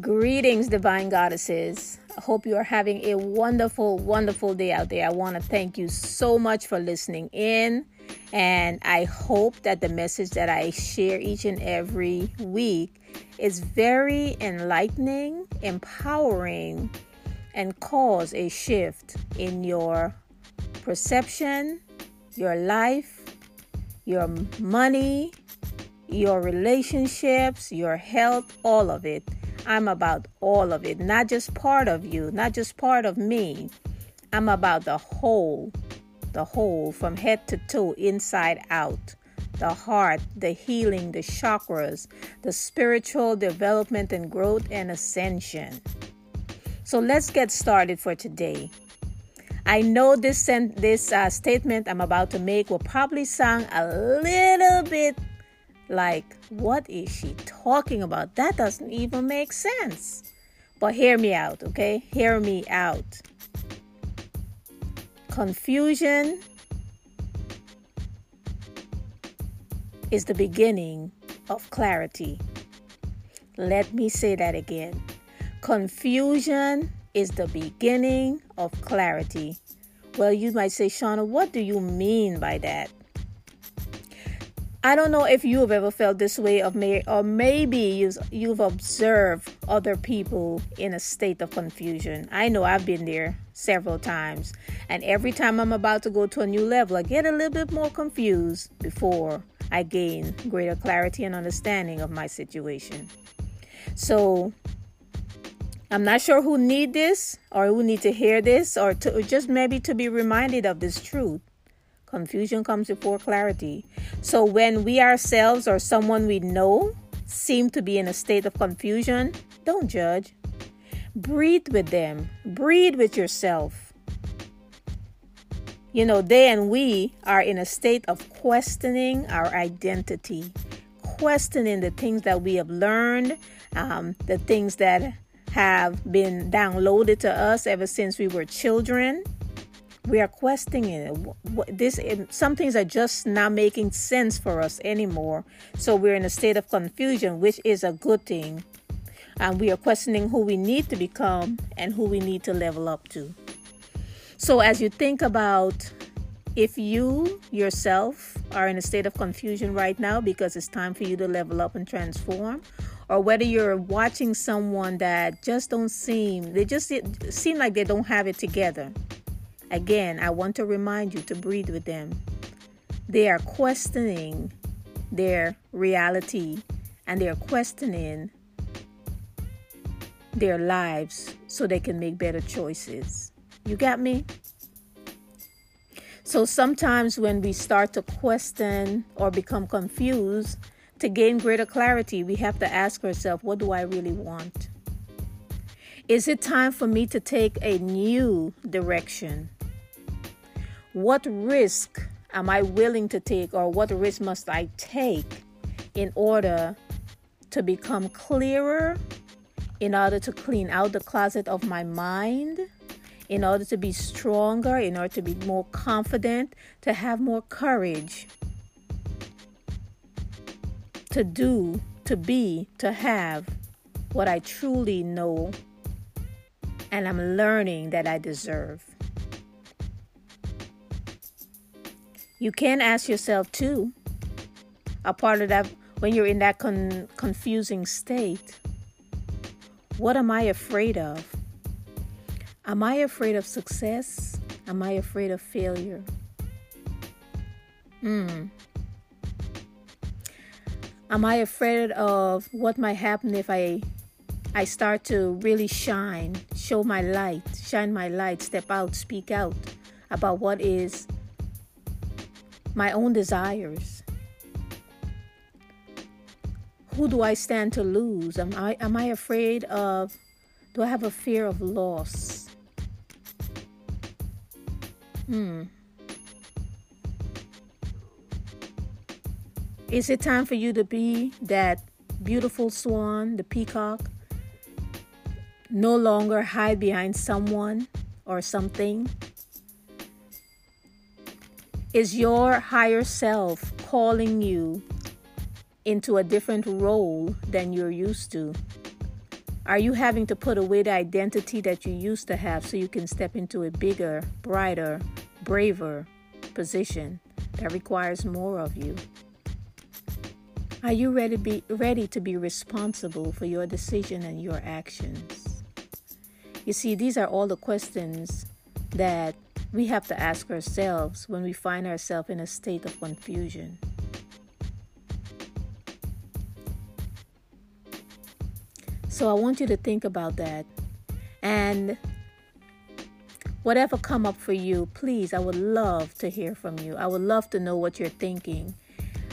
Greetings, divine goddesses. I hope you are having a wonderful, wonderful day out there. I want to thank you so much for listening in. And I hope that the message that I share each and every week is very enlightening, empowering, and cause a shift in your perception, your life, your money, your relationships, your health, all of it. I'm about all of it, not just part of you, not just part of me. I'm about the whole, the whole from head to toe, inside out. The heart, the healing, the chakras, the spiritual development and growth and ascension. So let's get started for today. I know this this uh, statement I'm about to make will probably sound a little bit like, what is she talking about? That doesn't even make sense. But hear me out, okay? Hear me out. Confusion is the beginning of clarity. Let me say that again. Confusion is the beginning of clarity. Well, you might say, Shawna, what do you mean by that? I don't know if you have ever felt this way of me, or maybe you've, you've observed other people in a state of confusion. I know I've been there several times, and every time I'm about to go to a new level, I get a little bit more confused before I gain greater clarity and understanding of my situation. So I'm not sure who need this or who need to hear this or, to, or just maybe to be reminded of this truth. Confusion comes before clarity. So when we ourselves or someone we know seem to be in a state of confusion, don't judge. Breathe with them, breathe with yourself. You know, they and we are in a state of questioning our identity, questioning the things that we have learned, um, the things that have been downloaded to us ever since we were children we are questioning it. This some things are just not making sense for us anymore. So we're in a state of confusion, which is a good thing. And we are questioning who we need to become and who we need to level up to. So as you think about if you yourself are in a state of confusion right now because it's time for you to level up and transform, or whether you're watching someone that just don't seem they just seem like they don't have it together Again, I want to remind you to breathe with them. They are questioning their reality and they are questioning their lives so they can make better choices. You got me? So sometimes when we start to question or become confused, to gain greater clarity, we have to ask ourselves, what do I really want? Is it time for me to take a new direction? What risk am I willing to take, or what risk must I take in order to become clearer, in order to clean out the closet of my mind, in order to be stronger, in order to be more confident, to have more courage to do, to be, to have what I truly know and I'm learning that I deserve. You can ask yourself too, a part of that when you're in that con- confusing state, what am I afraid of? Am I afraid of success? Am I afraid of failure? Hmm. Am I afraid of what might happen if I I start to really shine, show my light, shine my light, step out, speak out about what is my own desires. Who do I stand to lose? Am I, am I afraid of, do I have a fear of loss? Hmm. Is it time for you to be that beautiful swan, the peacock? No longer hide behind someone or something is your higher self calling you into a different role than you're used to? Are you having to put away the identity that you used to have so you can step into a bigger, brighter, braver position that requires more of you? Are you ready to be ready to be responsible for your decision and your actions? You see, these are all the questions that we have to ask ourselves when we find ourselves in a state of confusion. So I want you to think about that. And whatever come up for you, please, I would love to hear from you. I would love to know what you're thinking.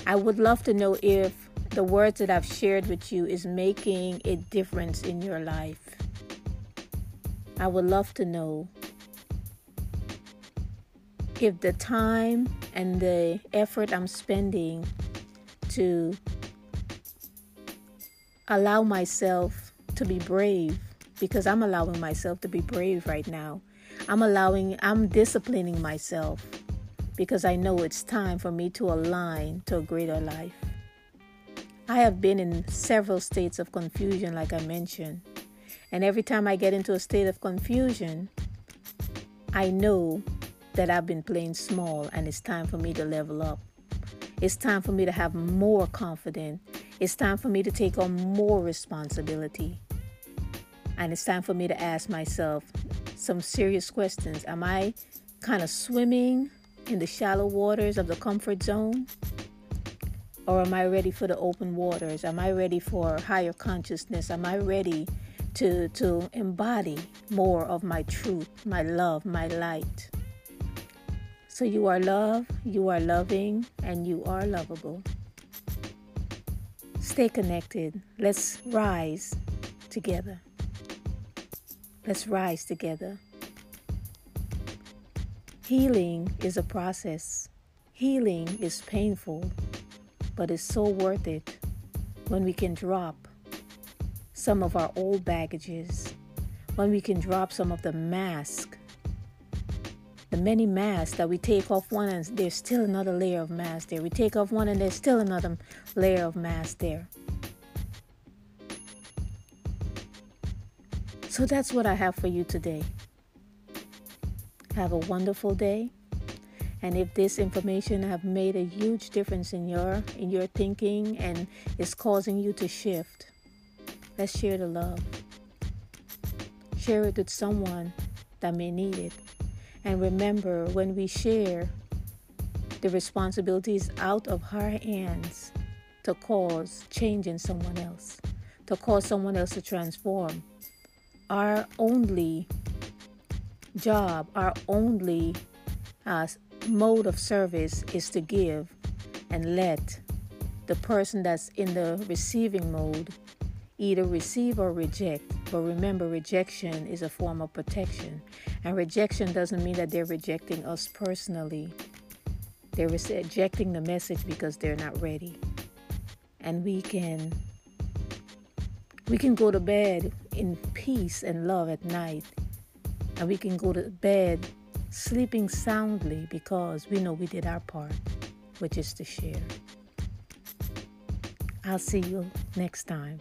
I would love to know if the words that I've shared with you is making a difference in your life. I would love to know if the time and the effort I'm spending to allow myself to be brave because I'm allowing myself to be brave right now. I'm allowing, I'm disciplining myself because I know it's time for me to align to a greater life. I have been in several states of confusion, like I mentioned. And every time I get into a state of confusion, I know that I've been playing small and it's time for me to level up. It's time for me to have more confidence. It's time for me to take on more responsibility. And it's time for me to ask myself some serious questions. Am I kind of swimming in the shallow waters of the comfort zone? Or am I ready for the open waters? Am I ready for higher consciousness? Am I ready to, to embody more of my truth, my love, my light? So you are love, you are loving, and you are lovable. Stay connected. Let's rise together. Let's rise together. Healing is a process. Healing is painful, but it's so worth it when we can drop some of our old baggages, when we can drop some of the mask, the many masks that we take off one and there's still another layer of mask there. We take off one and there's still another layer of mask there. So that's what I have for you today. Have a wonderful day. And if this information have made a huge difference in your in your thinking and is causing you to shift, let's share the love. Share it with someone that may need it. And remember, when we share, the responsibility is out of our hands to cause change in someone else, to cause someone else to transform our only job, our only uh, mode of service is to give and let the person that's in the receiving mode either receive or reject. But remember, rejection is a form of protection. And rejection doesn't mean that they're rejecting us personally, they're rejecting the message because they're not ready. And we can we can go to bed in peace and love at night. And we can go to bed sleeping soundly because we know we did our part, which is to share. I'll see you next time.